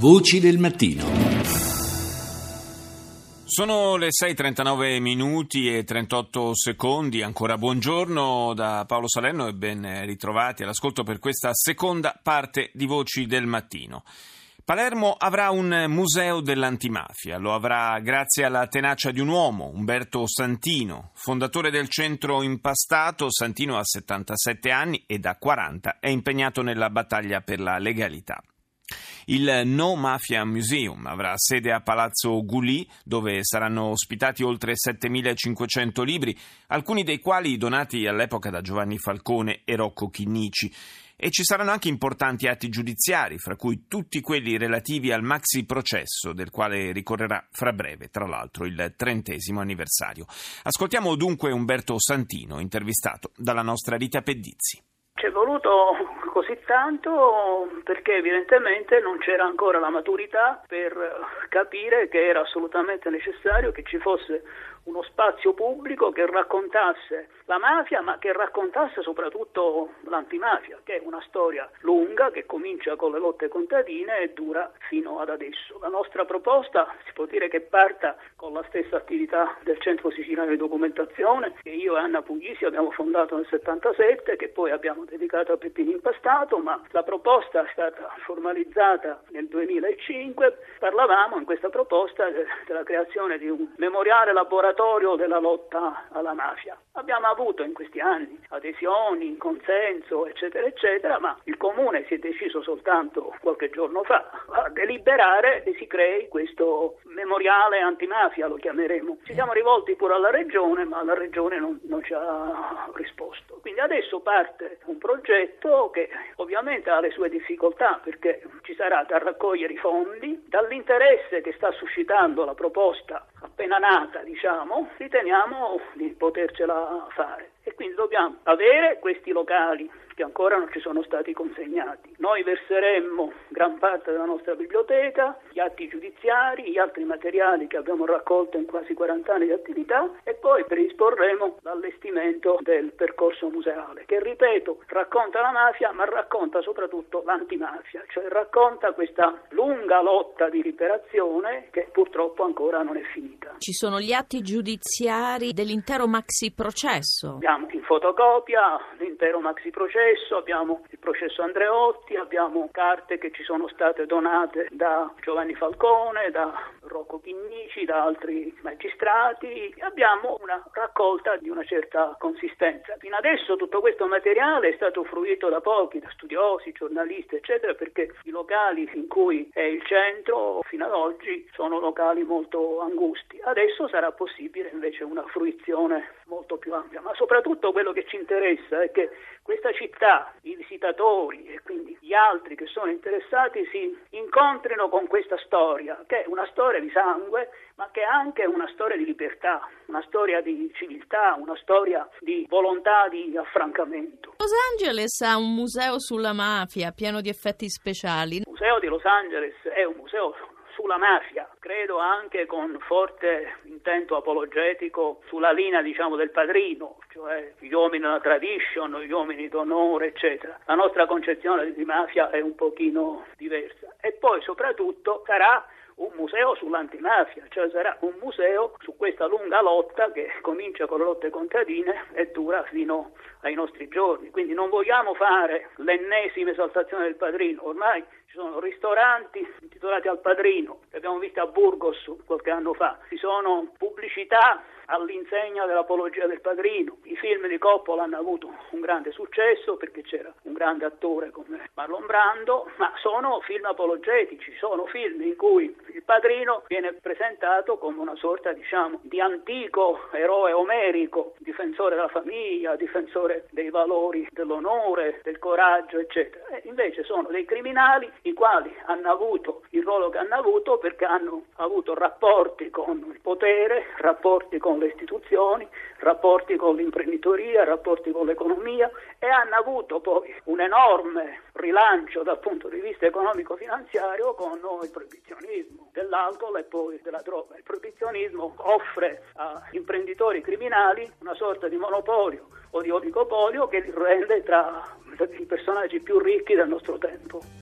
Voci del mattino. Sono le 6.39 minuti e 38 secondi, ancora buongiorno da Paolo Salerno e ben ritrovati all'ascolto per questa seconda parte di Voci del Mattino. Palermo avrà un museo dell'antimafia, lo avrà grazie alla tenacia di un uomo, Umberto Santino, fondatore del centro Impastato. Santino ha 77 anni e da 40 è impegnato nella battaglia per la legalità. Il No Mafia Museum avrà sede a Palazzo Gulì, dove saranno ospitati oltre 7500 libri, alcuni dei quali donati all'epoca da Giovanni Falcone e Rocco Chinnici. E ci saranno anche importanti atti giudiziari, fra cui tutti quelli relativi al maxi processo, del quale ricorrerà fra breve, tra l'altro, il trentesimo anniversario. Ascoltiamo dunque Umberto Santino, intervistato dalla nostra Rita Pedizzi. C'è voluto così tanto perché evidentemente non c'era ancora la maturità per capire che era assolutamente necessario che ci fosse uno spazio pubblico che raccontasse la mafia, ma che raccontasse soprattutto l'antimafia, che è una storia lunga che comincia con le lotte contadine e dura fino ad adesso. La nostra proposta si può dire che parta con la stessa attività del Centro Siciliano di Documentazione che io e Anna Puglisi abbiamo fondato nel 77, che poi abbiamo dedicato a Peppino Impastato, ma la proposta è stata formalizzata nel 2005. Parlavamo in questa proposta della creazione di un memoriale laboratorio della lotta alla mafia. Abbiamo avuto in questi anni adesioni, consenso, eccetera, eccetera, ma il Comune si è deciso soltanto qualche giorno fa a deliberare che si crei questo memoriale antimafia, lo chiameremo. Ci siamo rivolti pure alla Regione, ma la Regione non, non ci ha risposto. Quindi adesso parte un progetto che ovviamente ha le sue difficoltà perché ci sarà da raccogliere i fondi, dall'interesse che sta suscitando la proposta appena nata, diciamo, riteniamo di potercela fare. E quindi dobbiamo avere questi locali che ancora non ci sono stati consegnati. Noi verseremmo gran parte della nostra biblioteca, gli atti giudiziari, gli altri materiali che abbiamo raccolto in quasi 40 anni di attività e poi predisporremo l'allestimento del percorso museale, che ripeto racconta la mafia ma racconta soprattutto l'antimafia, cioè racconta questa lunga lotta di liberazione che purtroppo ancora non è finita. Ci sono gli atti giudiziari dell'intero maxi processo. Abbiamo in fotocopia l'intero maxi processo processo, abbiamo il processo Andreotti, abbiamo carte che ci sono state donate da Giovanni Falcone, da Rocco Chinnici, da altri magistrati, abbiamo una raccolta di una certa consistenza. Fino adesso tutto questo materiale è stato fruito da pochi, da studiosi, giornalisti, eccetera, perché i locali in cui è il centro fino ad oggi sono locali molto angusti. Adesso sarà possibile invece una fruizione molto più ampia, ma soprattutto quello che ci interessa è che questa città, i visitatori e quindi gli altri che sono interessati si incontrino con questa storia, che è una storia di sangue, ma che è anche una storia di libertà, una storia di civiltà, una storia di volontà di affrancamento. Los Angeles ha un museo sulla mafia pieno di effetti speciali. Il museo di Los Angeles è un museo sulla mafia, credo anche con forte intento apologetico sulla linea diciamo, del padrino, cioè gli uomini della tradition, gli uomini d'onore, eccetera. La nostra concezione di mafia è un pochino diversa. E poi soprattutto sarà un museo sull'antimafia, cioè sarà un museo su questa lunga lotta che comincia con le lotte contadine e dura fino ai nostri giorni. Quindi non vogliamo fare l'ennesima esaltazione del padrino, ormai ci sono ristoranti intitolati al padrino, li abbiamo visti a Burgos qualche anno fa, ci sono pubblicità all'insegna dell'apologia del padrino. I film di Coppola hanno avuto un grande successo perché c'era un grande attore come Marlon Brando, ma sono film apologetici, sono film in cui il padrino viene presentato come una sorta, diciamo, di antico eroe omerico, difensore della famiglia, difensore dei valori dell'onore, del coraggio, eccetera. E invece sono dei criminali i quali hanno avuto il ruolo che hanno avuto perché hanno avuto rapporti con il potere, rapporti con le istituzioni, rapporti con l'imprenditoria, rapporti con l'economia e hanno avuto poi un enorme rilancio dal punto di vista economico-finanziario con il proibizionismo dell'alcol e poi della droga. Il proibizionismo offre agli imprenditori criminali una sorta di monopolio o di oligopolio che li rende tra i personaggi più ricchi del nostro tempo.